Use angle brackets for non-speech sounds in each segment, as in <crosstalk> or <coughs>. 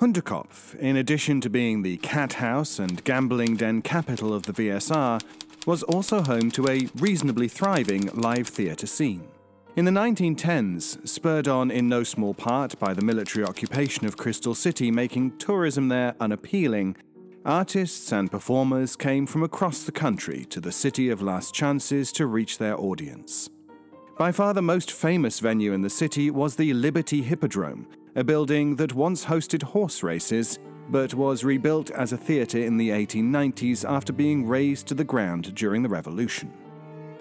Hundekopf, in addition to being the cat house and gambling den capital of the VSR, was also home to a reasonably thriving live theatre scene. In the 1910s, spurred on in no small part by the military occupation of Crystal City making tourism there unappealing, artists and performers came from across the country to the city of last chances to reach their audience. By far the most famous venue in the city was the Liberty Hippodrome, a building that once hosted horse races but was rebuilt as a theatre in the 1890s after being razed to the ground during the Revolution.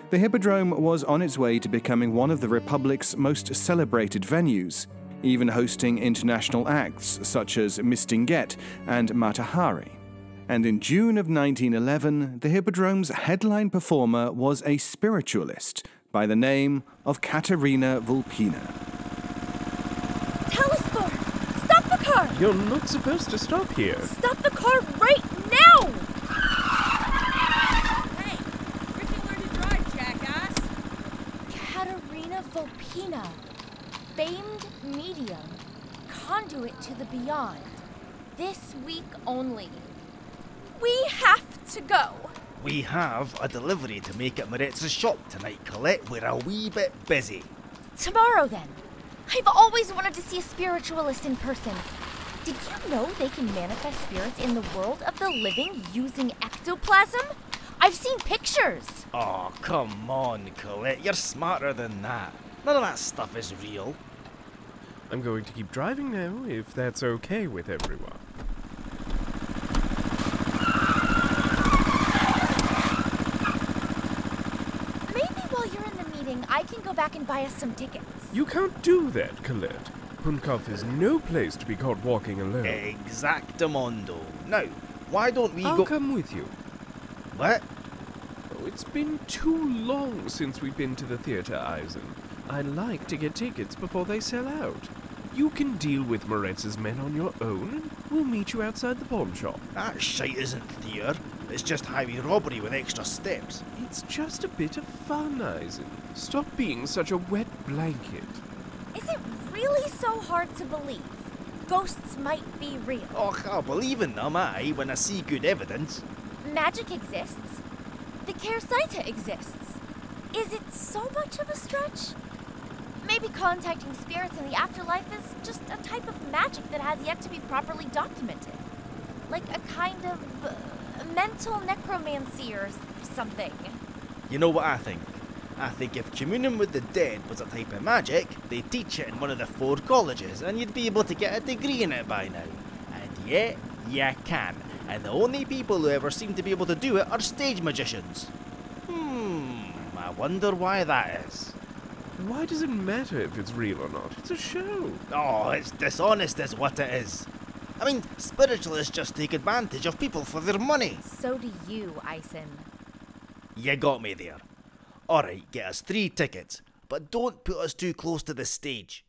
The Hippodrome was on its way to becoming one of the Republic's most celebrated venues, even hosting international acts such as Mistinguett and Mata Hari. And in June of 1911, the Hippodrome's headline performer was a spiritualist by the name of Katerina Vulpina. Telesphore! Stop the car! You're not supposed to stop here. Stop the car right now! Hey, we can learn to drive, jackass. Katerina Vulpina, famed medium, conduit to the beyond. This week only. We have to go. We have a delivery to make at Maritz's shop tonight, Colette. We're a wee bit busy. Tomorrow, then. I've always wanted to see a spiritualist in person. Did you know they can manifest spirits in the world of the living using ectoplasm? I've seen pictures. Oh, come on, Colette. You're smarter than that. None of that stuff is real. I'm going to keep driving now, if that's okay with everyone. Maybe while you're in the meeting, I can go back and buy us some tickets. You can't do that, Colette. Hundekopf is no place to be caught walking alone. Exactamundo. Now, why don't we I'll go. come with you. What? Oh, it's been too long since we've been to the theatre, Eisen. I like to get tickets before they sell out. You can deal with Moretz's men on your own, we'll meet you outside the pawn shop. That shite isn't theatre. It's just highway robbery with extra steps. It's just a bit of fun, Eisen. Stop being such a wet blanket. Really so hard to believe? Ghosts might be real. Oh, I believe in them, aye, when I see good evidence. Magic exists. The Kersita exists. Is it so much of a stretch? Maybe contacting spirits in the afterlife is just a type of magic that has yet to be properly documented. Like a kind of uh, mental necromancy or something. You know what I think? I think if communing with the dead was a type of magic, they'd teach it in one of the four colleges, and you'd be able to get a degree in it by now. And yet, you can. And the only people who ever seem to be able to do it are stage magicians. Hmm, I wonder why that is. Why does it matter if it's real or not? It's a show. Oh, it's dishonest, is what it is. I mean, spiritualists just take advantage of people for their money. So do you, Eisen. You got me there. Alright, get us three tickets, but don't put us too close to the stage.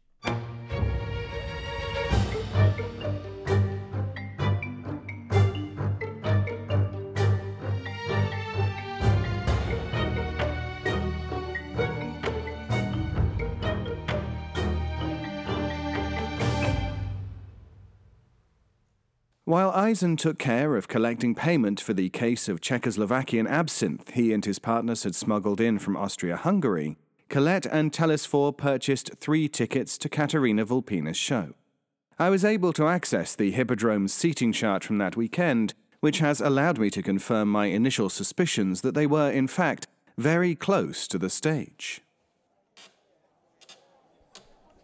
While Eisen took care of collecting payment for the case of Czechoslovakian absinthe he and his partners had smuggled in from Austria Hungary, Colette and Telesphore purchased three tickets to Katerina Vulpina's show. I was able to access the Hippodrome's seating chart from that weekend, which has allowed me to confirm my initial suspicions that they were, in fact, very close to the stage.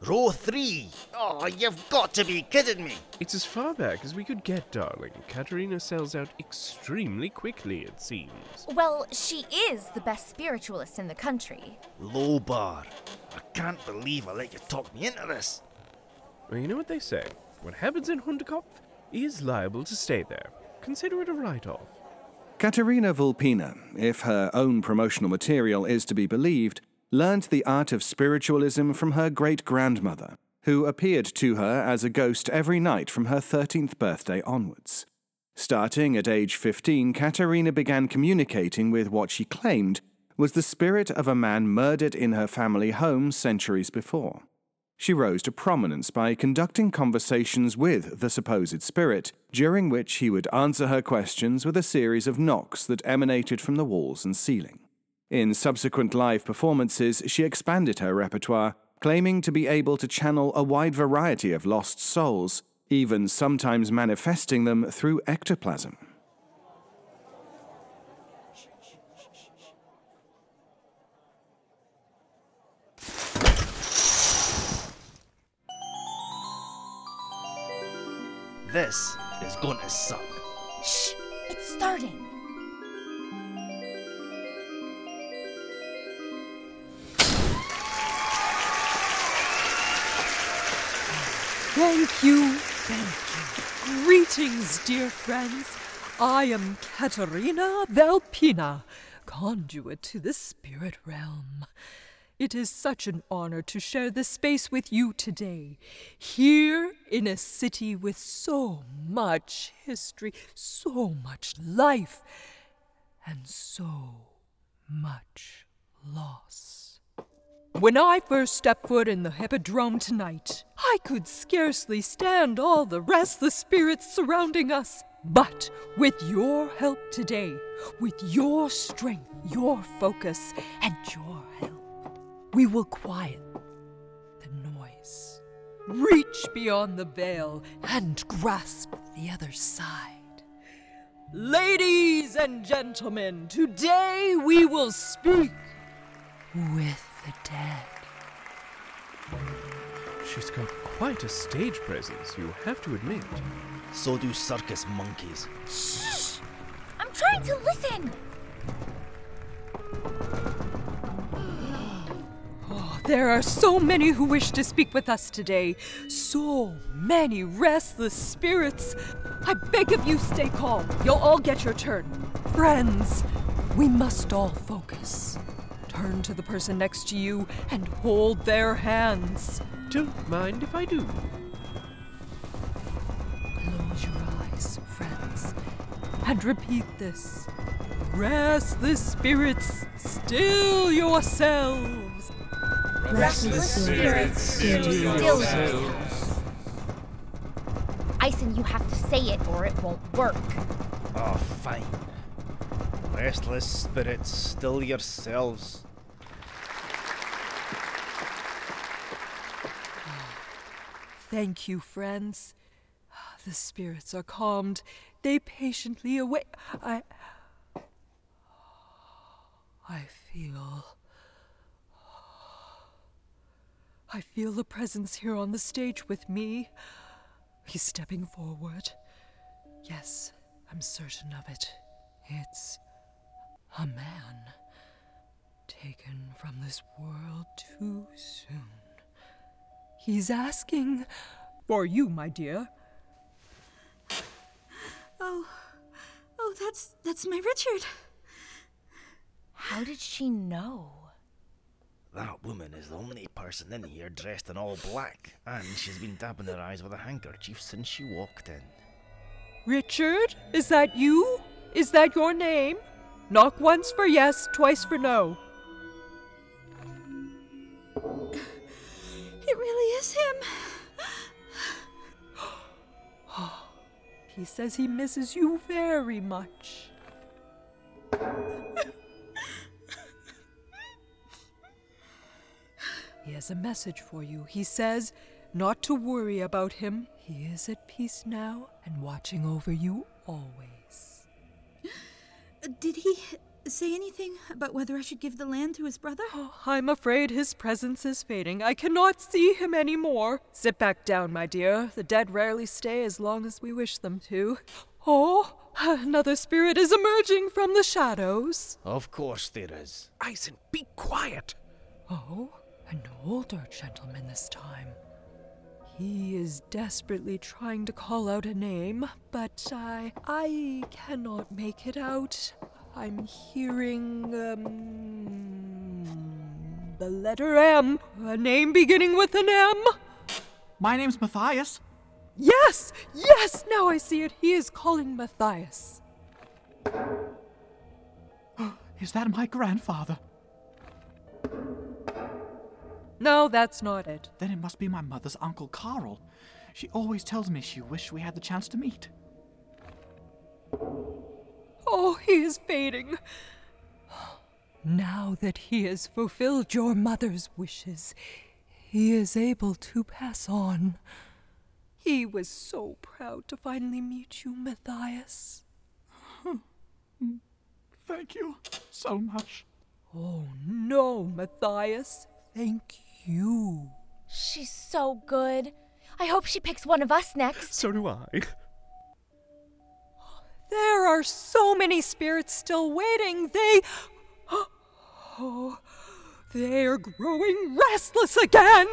Row three! Oh, you've got to be kidding me! It's as far back as we could get, darling. Katerina sells out extremely quickly, it seems. Well, she is the best spiritualist in the country. Low bar. I can't believe I let you talk me into this. Well, you know what they say. What happens in Hundekopf is liable to stay there. Consider it a write-off. Katerina Vulpina, if her own promotional material is to be believed, learnt the art of spiritualism from her great grandmother, who appeared to her as a ghost every night from her 13th birthday onwards. Starting at age 15, Katerina began communicating with what she claimed was the spirit of a man murdered in her family home centuries before. she rose to prominence by conducting conversations with the supposed spirit, during which he would answer her questions with a series of knocks that emanated from the walls and ceiling. In subsequent live performances, she expanded her repertoire, claiming to be able to channel a wide variety of lost souls, even sometimes manifesting them through ectoplasm. This is going to suck. Shh! It's starting. Thank you, thank you. Greetings, dear friends. I am Katerina Vulpina, conduit to the spirit realm. It is such an honor to share this space with you today, here in a city with so much history, so much life, and so much loss. When I first stepped foot in the Hippodrome tonight, I could scarcely stand all the restless spirits surrounding us. But with your help today, with your strength, your focus, and your help, we will quiet the noise, reach beyond the veil, and grasp the other side. Ladies and gentlemen, today we will speak with the dead. She's got quite a stage presence, you have to admit. So do circus monkeys. Shh! I'm trying to listen. Oh, there are so many who wish to speak with us today. So many restless spirits. I beg of you, stay calm. You'll all get your turn. Friends, we must all focus. Turn to the person next to you and hold their hands. Don't mind if I do. Close your eyes, friends, and repeat this. Restless spirits, still yourselves. Restless spirits, still yourselves. Eisen, you have to say it or it won't work. Oh, fine. Restless spirits, still yourselves. Thank you, friends. The spirits are calmed. They patiently await. I. I feel. I feel the presence here on the stage with me. He's stepping forward. Yes, I'm certain of it. It's a man taken from this world too soon. He's asking for you, my dear. Oh, oh, that's that's my Richard. How did she know? That woman is the only person in here dressed in all black, and she's been dabbing her eyes with a handkerchief since she walked in. Richard, is that you? Is that your name? Knock once for yes, twice for no. It really is him. He says he misses you very much. he has a message for you. He says not to worry about him. He is at peace now and watching over you always. Did he say anything about whether I should give the land to his brother? Oh, <gasps> I'm afraid his presence is fading. I cannot see him any more. Sit back down, my dear. The dead rarely stay as long as we wish them to. Oh, another spirit is emerging from the shadows. Of course there is. Eisen, be quiet. Oh, an older gentleman this time. He is desperately trying to call out a name, but I I cannot make it out. I'm hearing um the letter M, a name beginning with an M. My name's Matthias. Yes, yes, now I see it. He is calling Matthias. <gasps> Is that my grandfather? No, that's not it. Then it must be my mother's Uncle Carl. She always tells me she wished we had the chance to meet. He is fading. Now that he has fulfilled your mother's wishes, he is able to pass on. He was so proud to finally meet you, Matthias. <laughs> Thank you so much. Oh, no, Matthias. Thank you. She's so good. I hope she picks one of us next. So do I. There are so many spirits still waiting. They. <gasps> Oh, they are growing restless again.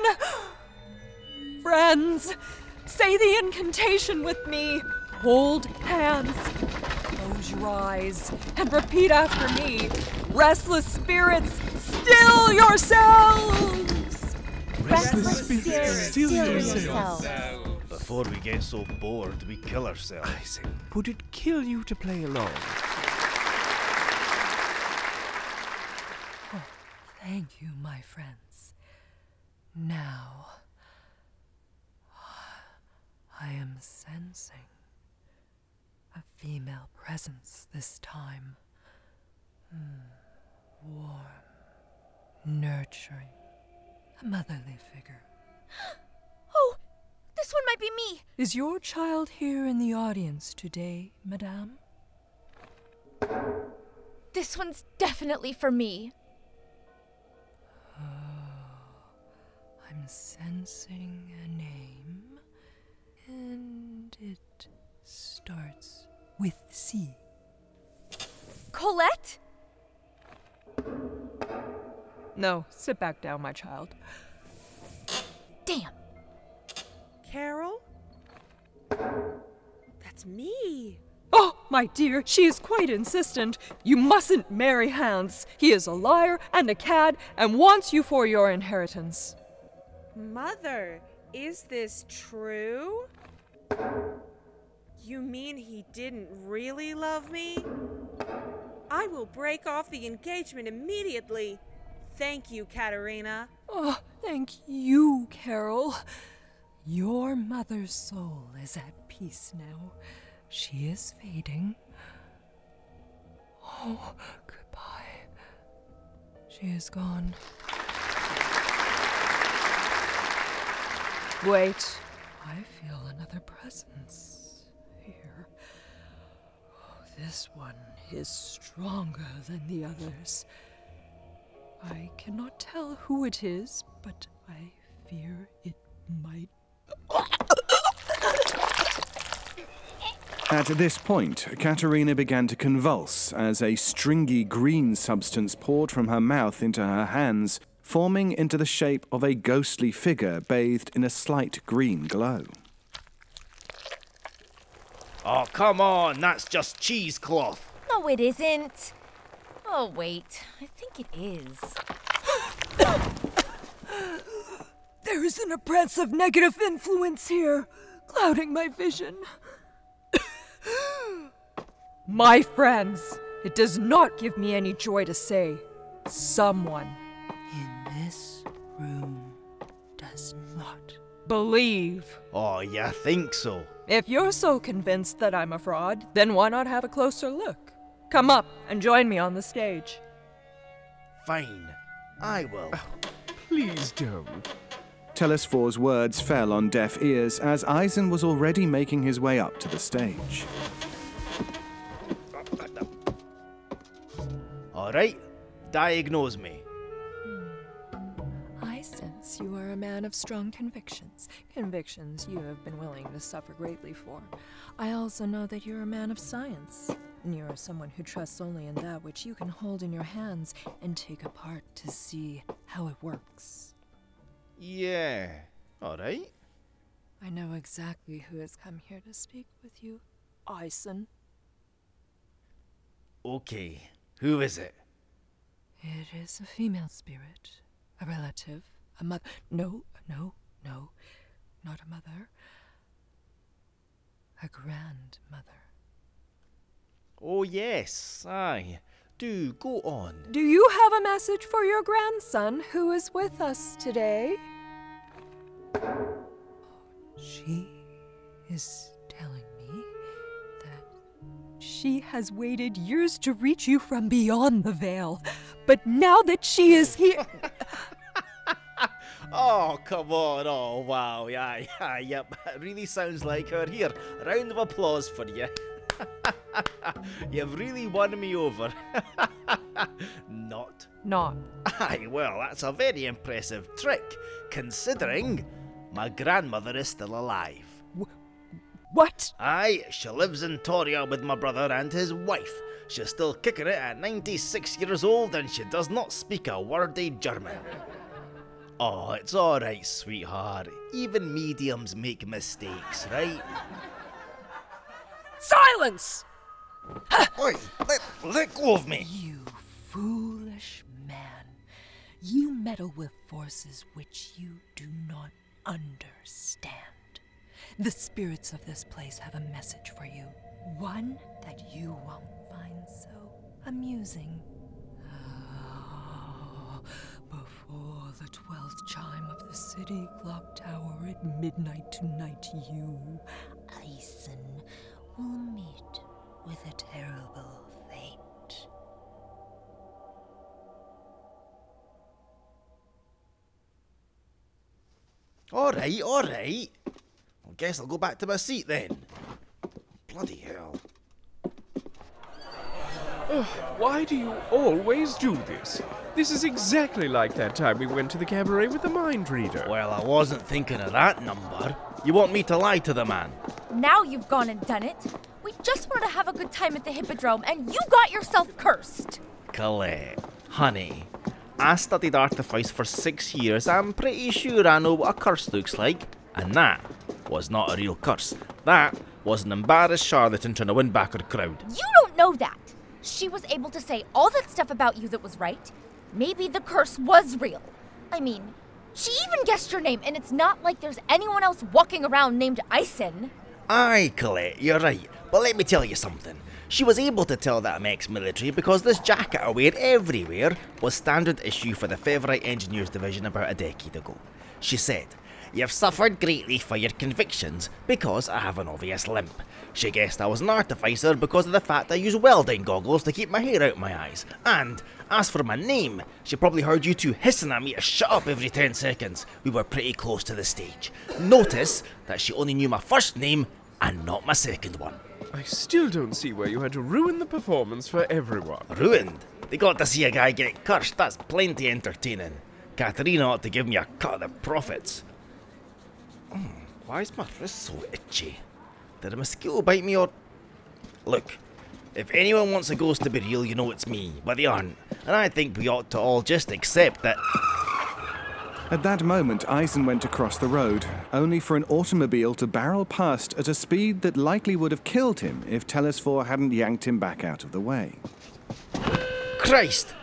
Friends, say the incantation with me. Hold hands. Close your eyes and repeat after me. Restless spirits, still yourselves. Restless spirits, spirits, still still yourselves. yourselves. Before we get so bored, we kill ourselves. Eisen, would it kill you to play along? Thank you, my friends. Now, I am sensing a female presence this time. Hmm, warm, nurturing, a motherly figure. Oh, one might be me. Is your child here in the audience today, Madame? This one's definitely for me. Oh, I'm sensing a name, and it starts with C. Colette? No, sit back down, my child. Carol? That's me. Oh, my dear, she is quite insistent. You mustn't marry Hans. He is a liar and a cad and wants you for your inheritance. Mother, is this true? You mean he didn't really love me? I will break off the engagement immediately. Thank you, Katerina. Oh, thank you, Carol. Your mother's soul is at peace now. She is fading. Oh, goodbye. She is gone. Wait. I feel another presence here. Oh, this one is stronger than the others. I cannot tell who it is, but I fear it might. At this point, Katerina began to convulse as a stringy green substance poured from her mouth into her hands, forming into the shape of a ghostly figure bathed in a slight green glow. Oh, come on, that's just cheesecloth. No, it isn't. Oh, wait. I think it is. <gasps> <laughs> There is an oppressive negative influence here, clouding my vision. <coughs> my friends, it does not give me any joy to say someone in this room does not believe. Oh, you think so? If you're so convinced that I'm a fraud, then why not have a closer look? Come up and join me on the stage. Fine, I will. Please don't. Telesphore's words fell on deaf ears as Eisen was already making his way up to the stage. All right, diagnose me. Hmm. I sense you are a man of strong convictions, convictions you have been willing to suffer greatly for. I also know that you're a man of science. and You're someone who trusts only in that which you can hold in your hands and take apart to see how it works. Yeah, all right. I know exactly who has come here to speak with you, Eisen. Okay, who is it? It is a female spirit, a relative, a mother. No, no, no, not a mother. A grandmother. Oh, yes, aye. do go on. Do you have a message for your grandson who is with us today? She is telling me that she has waited years to reach you from beyond the veil. But now that she is here. <laughs> Oh, come on. Oh, wow. Yeah, yeah, yep. It <laughs> really sounds like her. Here, a round of applause for you. <laughs> You've really won me over. Not. Not. Aye, well, that's a very impressive trick, considering my grandmother is still alive. What? Aye, she lives in Toria with my brother and his wife. She's still kicking it at 96 years old and she does not speak a word of German. <laughs> Oh, it's alright, sweetheart. Even mediums make mistakes, right? <laughs> Silence! Oi, let, let go of me! You foolish man. You meddle with forces which you do not understand. The spirits of this place have a message for you. One that you won't find so amusing. <sighs> Before the twelfth chime of the city clock tower at midnight tonight, you, Eisen, will meet with a terrible Alright, alright. I guess I'll go back to my seat then. Bloody hell. Why do you always do this? This is exactly like that time we went to the cabaret with the mind reader. Well, I wasn't thinking of that number. You want me to lie to the man? Now you've gone and done it. We just wanted to have a good time at the Hippodrome, and you got yourself cursed. Colette, honey, I studied artifice for six years. I'm pretty sure I know what a curse looks like. And that was not a real curse. That was an embarrassed charlatan trying to win back her crowd. You don't know that. She was able to say all that stuff about you that was right. Maybe the curse was real. I mean, she even guessed your name, and it's not like there's anyone else walking around named Eisen. Aye, Colette, you're right. But let me tell you something. She was able to tell that I'm ex-military because this jacket I wear everywhere was standard issue for the Feverite Engineers Division about a decade ago. She said, You've suffered greatly for your convictions because I have an obvious limp. She guessed I was an artificer because of the fact I use welding goggles to keep my hair out of my eyes. And as for my name, she probably heard you two hissing at me to shut up every 10 seconds. We were pretty close to the stage. Notice that she only knew my first name and not my second one. I still don't see why you had to ruin the performance for everyone. Ruined? They got to see a guy get cursed, that's plenty entertaining. Katerina ought to give me a cut of the profits. Hmm, why is my wrist so itchy? Did a mosquito bite me or. Look, if anyone wants a ghost to be real, you know it's me, but they aren't. And I think we ought to all just accept that. At that moment, Eisen went across the road, only for an automobile to barrel past at a speed that likely would have killed him if Telesphore hadn't yanked him back out of the way. Christ!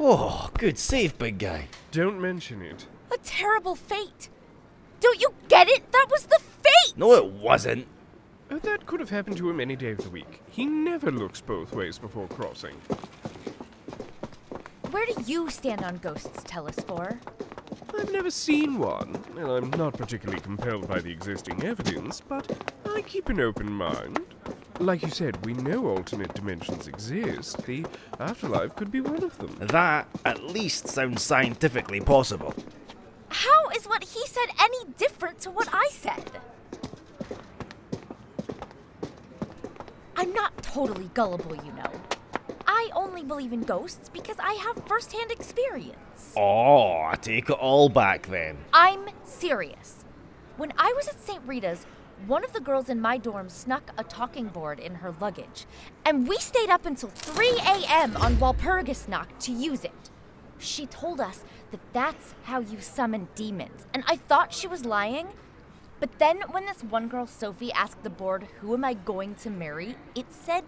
Oh, good save, big guy. Don't mention it. A terrible fate. Don't you get it? That was the fate! No, it wasn't. Uh, that could have happened to him any day of the week. He never looks both ways before crossing. Where do you stand on ghosts, Telesphore? I've never seen one, and I'm not particularly compelled by the existing evidence, but I keep an open mind. Like you said, we know alternate dimensions exist. The afterlife could be one of them. That, at least, sounds scientifically possible. How is what he said any different to what I said? I'm not totally gullible, you know. I only believe in ghosts because I have first-hand experience. Oh, I take it all back then. I'm serious. When I was at St. Rita's, one of the girls in my dorm snuck a talking board in her luggage, and we stayed up until 3 a.m. on Walpurgisnacht to use it. She told us that that's how you summon demons, and I thought she was lying. But then, when this one girl, Sophie, asked the board, Who am I going to marry? it said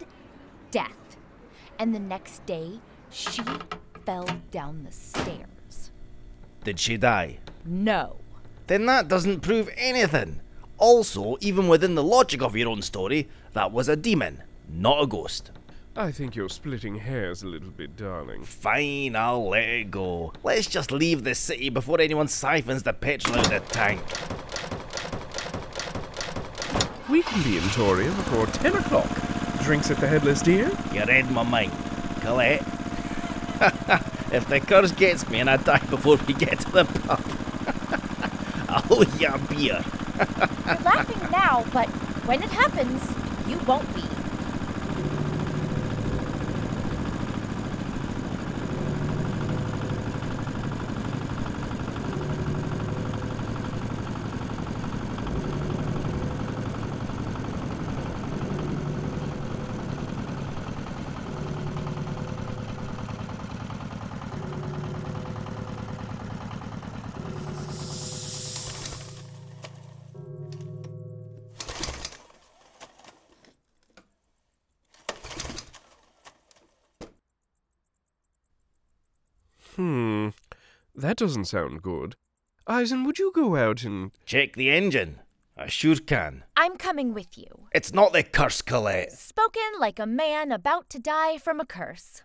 death. And the next day, she fell down the stairs. Did she die? No. Then that doesn't prove anything. Also, even within the logic of your own story, that was a demon, not a ghost. I think you're splitting hairs a little bit, darling. Fine, I'll let it go. Let's just leave the city before anyone siphons the petrol out of the tank. We can be in Toria before 10 o'clock. Drinks at the Headless Deer? You read my mind. Colette. <laughs> if the curse gets me and I die before we get to the pub, <laughs> I'll owe you a beer. You're laughing now, but when it happens, you won't be. Hmm, that doesn't sound good. Eisen, would you go out and. Check the engine. I sure can. I'm coming with you. It's not the curse, Colette. Spoken like a man about to die from a curse.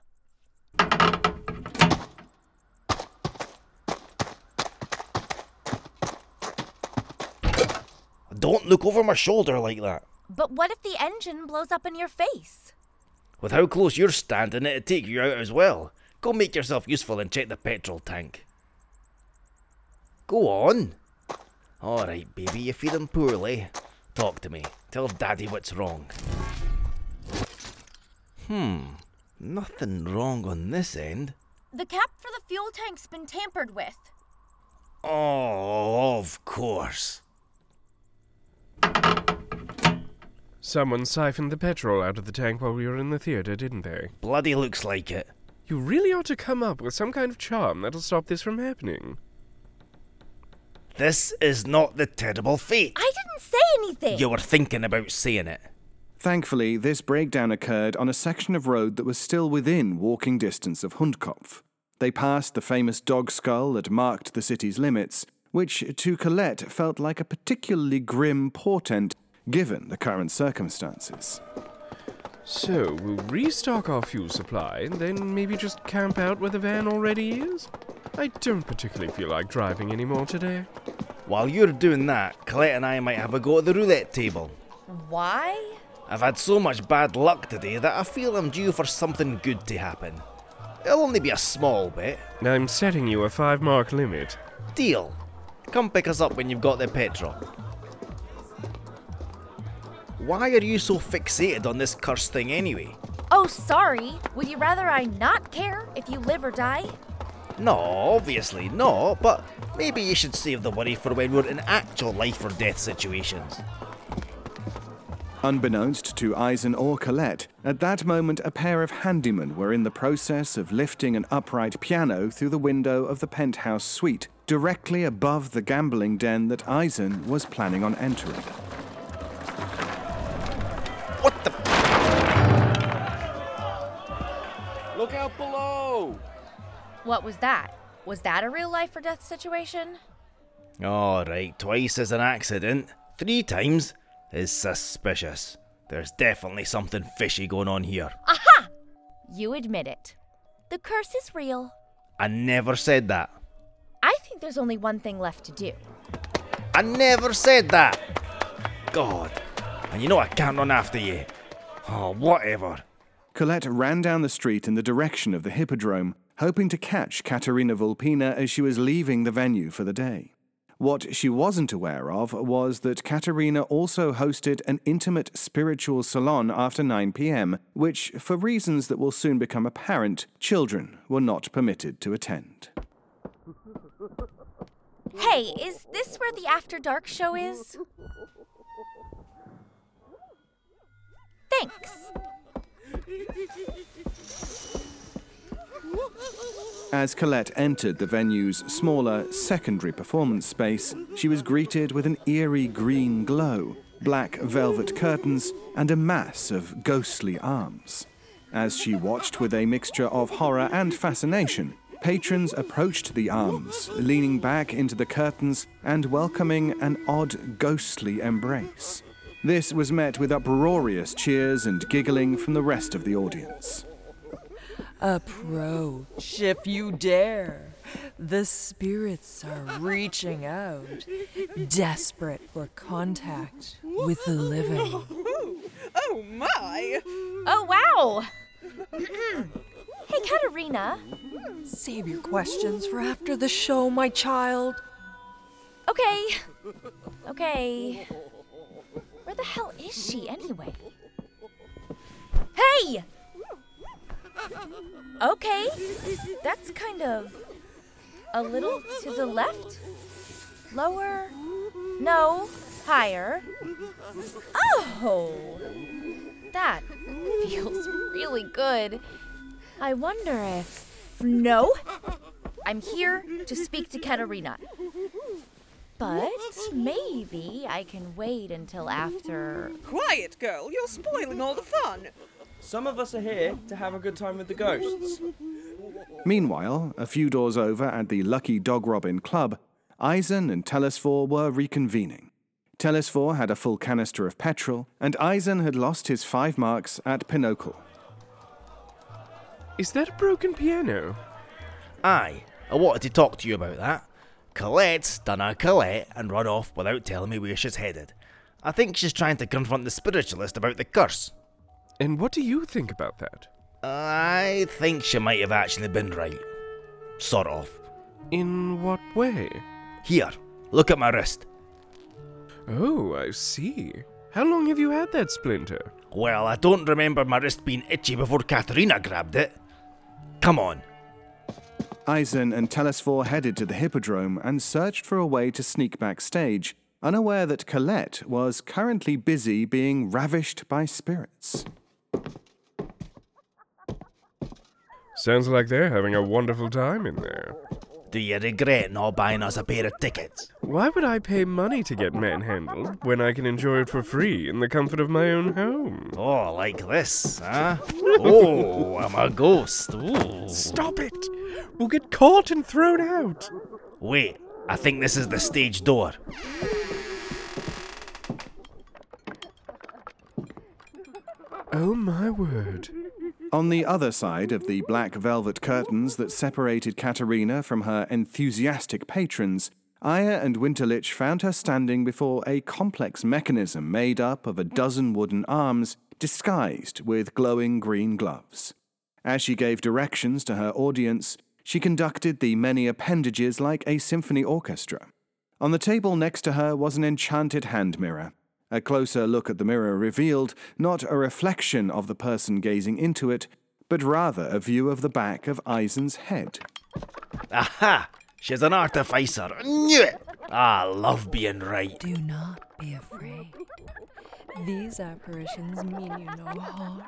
Don't look over my shoulder like that. But what if the engine blows up in your face? With how close you're standing, it'd take you out as well. Go make yourself useful and check the petrol tank. Go on. Alright, baby, you're feeling poorly? Talk to me. Tell Daddy what's wrong. Hmm, nothing wrong on this end. The cap for the fuel tank's been tampered with. Oh, of course. Someone siphoned the petrol out of the tank while we were in the theater, didn't they? Bloody looks like it. You really ought to come up with some kind of charm that'll stop this from happening. This is not the terrible fate. I didn't say anything. You were thinking about saying it. Thankfully, this breakdown occurred on a section of road that was still within walking distance of Hundekopf. They passed the famous dog skull that marked the city's limits, which to Colette felt like a particularly grim portent given the current circumstances. So, we'll restock our fuel supply and then maybe just camp out where the van already is? I don't particularly feel like driving anymore today. While you're doing that, Colette and I might have a go at the roulette table. Why? I've had so much bad luck today that I feel I'm due for something good to happen. It'll only be a small bit. I'm setting you a five mark limit. Deal. Come pick us up when you've got the petrol. Why are you so fixated on this cursed thing anyway? Oh, sorry. Would you rather I not care if you live or die? No, obviously not, but maybe you should save the worry for when we're in actual life or death situations. Unbeknownst to Eisen or Colette, at that moment a pair of handymen were in the process of lifting an upright piano through the window of the penthouse suite, directly above the gambling den that Eisen was planning on entering. Look out below! What was that? Was that a real life or death situation? Alright, twice is an accident. Three times is suspicious. There's definitely something fishy going on here. Aha! You admit it. The curse is real. I never said that. I think there's only one thing left to do. I never said that! God. And you know I can't run after you. Oh, whatever. Colette ran down the street in the direction of the Hippodrome, hoping to catch Katerina Vulpina as she was leaving the venue for the day. What she wasn't aware of was that Katerina also hosted an intimate spiritual salon after 9 pm, which, for reasons that will soon become apparent, children were not permitted to attend. Hey, is this where the After Dark show is? Thanks. As Colette entered the venue's smaller secondary performance space, she was greeted with an eerie green glow, black velvet curtains, and a mass of ghostly arms. As she watched with a mixture of horror and fascination, patrons approached the arms, leaning back into the curtains and welcoming an odd ghostly embrace. This was met with uproarious cheers and giggling from the rest of the audience. Approach if you dare. The spirits are reaching out, desperate for contact with the living. Oh my! Oh, wow! hey, Katerina. Save your questions for after the show, my child. Okay. Okay. Where the hell is she anyway? Hey! Okay. That's kind of a little to the left? Lower? No. Higher. Oh! That feels really good. I wonder if. No! I'm here to speak to Katerina. But maybe I can wait until after. Quiet, girl. You're spoiling all the fun. Some of us are here to have a good time with the ghosts. Meanwhile, a few doors over at the Lucky Dog Robin Club, Eisen and Telesphore were reconvening. Telesphore had a full canister of petrol, and Eisen had lost his five marks at Pinochle. Is that a broken piano? Aye, I wanted to talk to you about that. Colette's done a Colette and run off without telling me where she's headed. I think she's trying to confront the spiritualist about the curse. And what do you think about that? I think she might have actually been right. Sort of. In what way? Here, look at my wrist. Oh, I see. How long have you had that splinter? Well, I don't remember my wrist being itchy before Katerina grabbed it. Come on. Eisen and Telesphore headed to the Hippodrome and searched for a way to sneak backstage, unaware that Colette was currently busy being ravished by spirits. Sounds like they're having a wonderful time in there. Do you regret not buying us a pair of tickets? Why would I pay money to get manhandled when I can enjoy it for free in the comfort of my own home? Oh, like this, huh? oh, I'm a ghost. Ooh. Stop it! We'll get caught and thrown out. Wait, I think this is the stage door. Oh my word. On the other side of the black velvet curtains that separated Katerina from her enthusiastic patrons, Aya and Winterlich found her standing before a complex mechanism made up of a dozen wooden arms disguised with glowing green gloves. As she gave directions to her audience, she conducted the many appendages like a symphony orchestra. On the table next to her was an enchanted hand mirror. A closer look at the mirror revealed not a reflection of the person gazing into it, but rather a view of the back of Eisen's head. Aha! She's an artificer. Knew it! I love being right. Do not be afraid. These apparitions mean you no harm.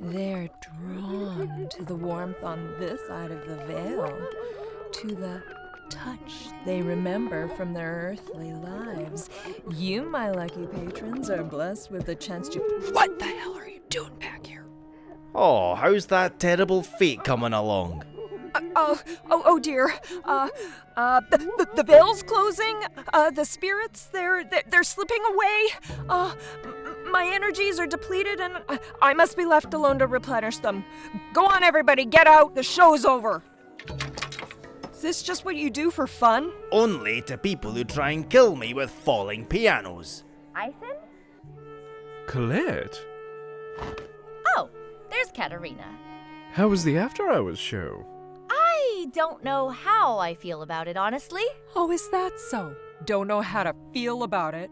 They're drawn to the warmth on this side of the veil, to the touch they remember from their earthly lives. You, my lucky patrons, are blessed with the chance to. What the hell are you doing back here? Oh, how's that terrible fate coming along? Uh, oh, oh, oh dear. Uh, uh, the, the, the veil's closing. Uh, the spirits, they're, they're, they're slipping away. Uh, my energies are depleted and I must be left alone to replenish them. Go on, everybody, get out. The show's over. Is this just what you do for fun? Only to people who try and kill me with falling pianos. Eisen? Colette? Oh, there's Katerina. How was the after hours show? I don't know how I feel about it, honestly. Oh, is that so? Don't know how to feel about it?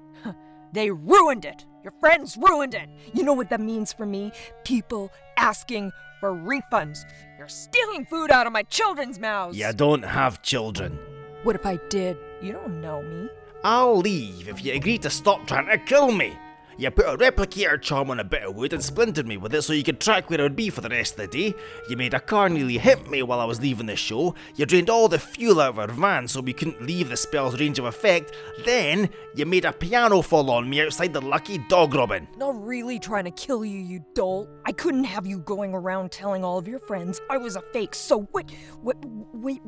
they ruined it. Your friends ruined it. You know what that means for me? People asking for refunds. You're stealing food out of my children's mouths. You don't have children. What if I did? You don't know me. I'll leave if you agree to stop trying to kill me. You put a replicator charm on a bit of wood and splintered me with it so you could track where I would be for the rest of the day. You made a car nearly hit me while I was leaving the show. You drained all the fuel out of our van so we couldn't leave the spell's range of effect. Then, you made a piano fall on me outside the Lucky Dog Robin. Not really trying to kill you, you dolt. I couldn't have you going around telling all of your friends I was a fake. So what? What? Wait.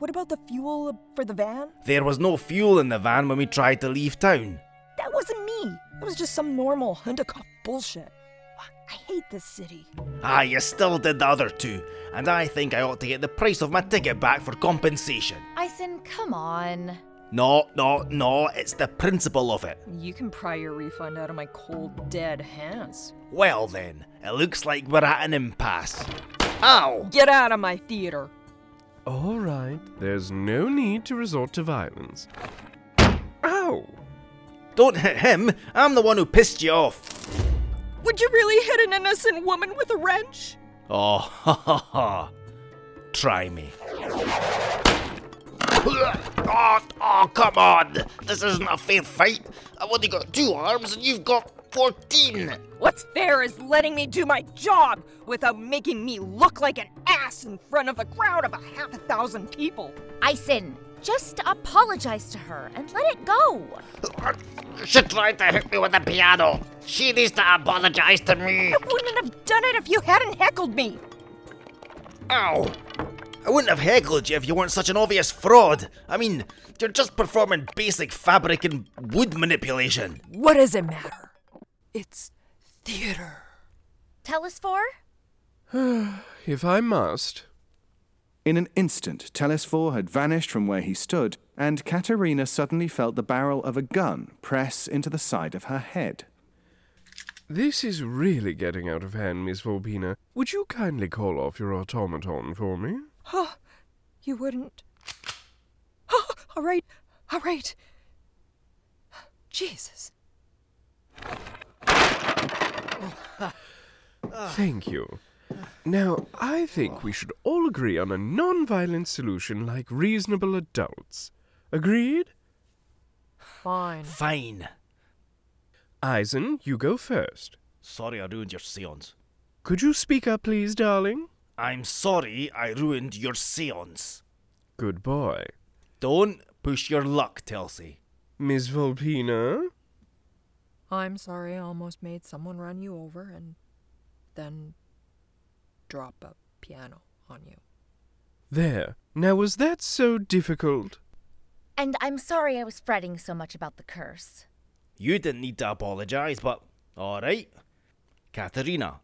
What about the fuel for the van? There was no fuel in the van when we tried to leave town. That wasn't me me. It was just some normal Hundekopf bullshit. I hate this city. Ah, you still did the other two, and I think I ought to get the price of my ticket back for compensation. Eisen, come on. No, no, no, it's the principle of it. You can pry your refund out of my cold, dead hands. Well then, it looks like we're at an impasse. Ow! Get out of my theater. All right, there's no need to resort to violence. Ow! Don't hit him! I'm the one who pissed you off! Would you really hit an innocent woman with a wrench? Oh, ha ha ha. Try me. Oh, oh, come on! This isn't a fair fight. I've only got two arms and you've got 14! What's fair is letting me do my job without making me look like an ass in front of a crowd of a half a thousand people. Eisen, just apologize to her and let it go. <laughs> She tried to hit me with the piano. She needs to apologize to me. I wouldn't have done it if you hadn't heckled me. Ow! I wouldn't have heckled you if you weren't such an obvious fraud. I mean, you're just performing basic fabric and wood manipulation. What does it matter? It's theater. Telesphore? <sighs> if I must. In an instant, Telesphore had vanished from where he stood, and Katerina suddenly felt the barrel of a gun press into the side of her head. This is really getting out of hand, Miss Vulpina. Would you kindly call off your automaton for me? Oh, you wouldn't. Oh, all right, all right. Jesus. Thank you. Now, I think we should all agree on a non-violent solution like reasonable adults. Agreed? Fine. Fine. Eisen, you go first. Sorry I ruined your seance. Could you speak up, please, darling? I'm sorry I ruined your seance. Good boy. Don't push your luck, Telsey. Miss Vulpina? I'm sorry I almost made someone run you over and then drop a piano on you. There. Now, was that so difficult? And I'm sorry I was fretting so much about the curse. You didn't need to apologize, but alright. Katerina,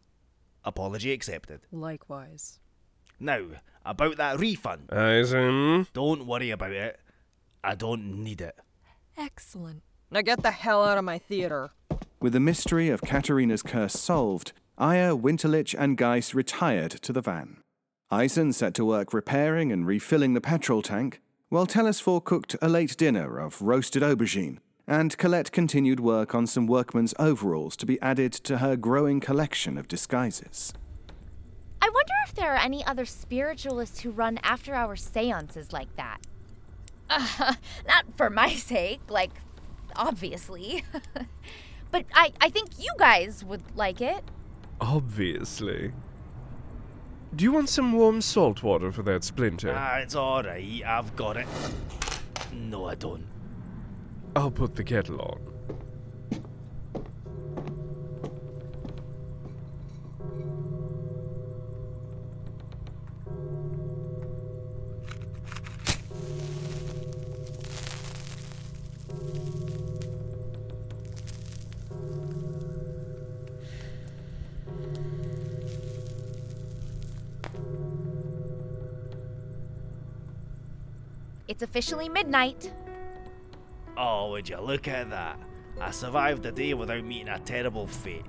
apology accepted. Likewise. Now, about that refund. Eisen? Don't worry about it. I don't need it. Excellent. Now get the hell out of my theater. With the mystery of Katerina's curse solved, Aya, Winterlich, and Geis retired to the van. Eisen set to work repairing and refilling the petrol tank, while Telesphore cooked a late dinner of roasted aubergine, and Colette continued work on some workman's overalls to be added to her growing collection of disguises. I wonder if there are any other spiritualists who run after hour seances like that. Uh, <laughs> not for my sake, like, obviously. <laughs> but I, I think you guys would like it. Obviously. Do you want some warm salt water for that splinter? Ah, it's alright. I've got it. No, I don't. I'll put the kettle on. It's officially midnight. Oh, would you look at that? I survived the day without meeting a terrible fate.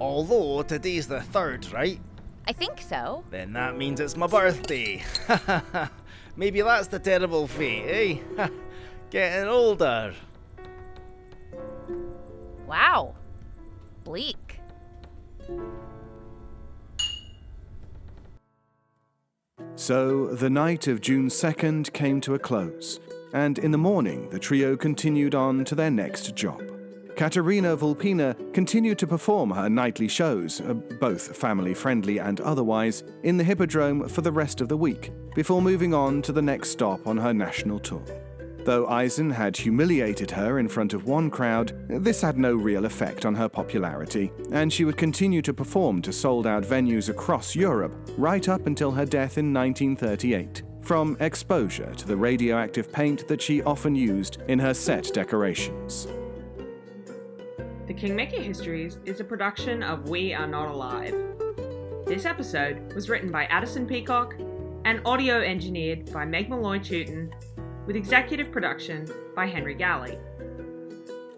Although today's the third, right? I think so. Then that means it's my birthday. <laughs> Maybe that's the terrible fate, eh? <laughs> Getting older. Wow. Bleak. So the night of June 2nd came to a close, and in the morning the trio continued on to their next job. Katerina Vulpina continued to perform her nightly shows, uh, both family friendly and otherwise, in the Hippodrome for the rest of the week, before moving on to the next stop on her national tour. Though Eisen had humiliated her in front of one crowd, this had no real effect on her popularity, and she would continue to perform to sold out venues across Europe right up until her death in 1938, from exposure to the radioactive paint that she often used in her set decorations. The Kingmaker Histories is a production of We Are Not Alive. This episode was written by Addison Peacock and audio engineered by Meg Molloy Tuten, with executive production by Henry Galley.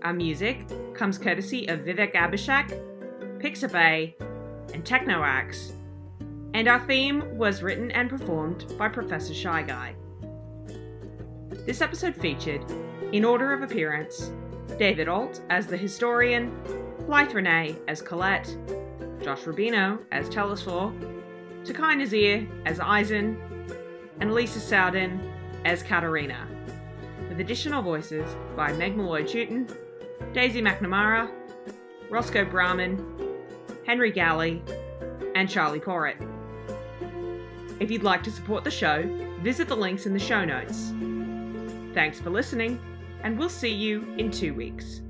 Our music comes courtesy of Vivek Abhishek, Pixabay, and Technoax, and our theme was written and performed by Professor Shy Guy. This episode featured, in order of appearance, David Ault as the historian, Blythe Renay as Colette, Josh Rubino as Telesphore, Taqi Nazeer as Eisen, and Lisa Sowden as Katerina, with additional voices by Meg Molloy Tuten, Daisy McNamara, Roscoe Braman, Henry Galley, and Charlie Poritt. If you'd like to support the show, visit the links in the show notes. Thanks for listening, and we'll see you in two weeks.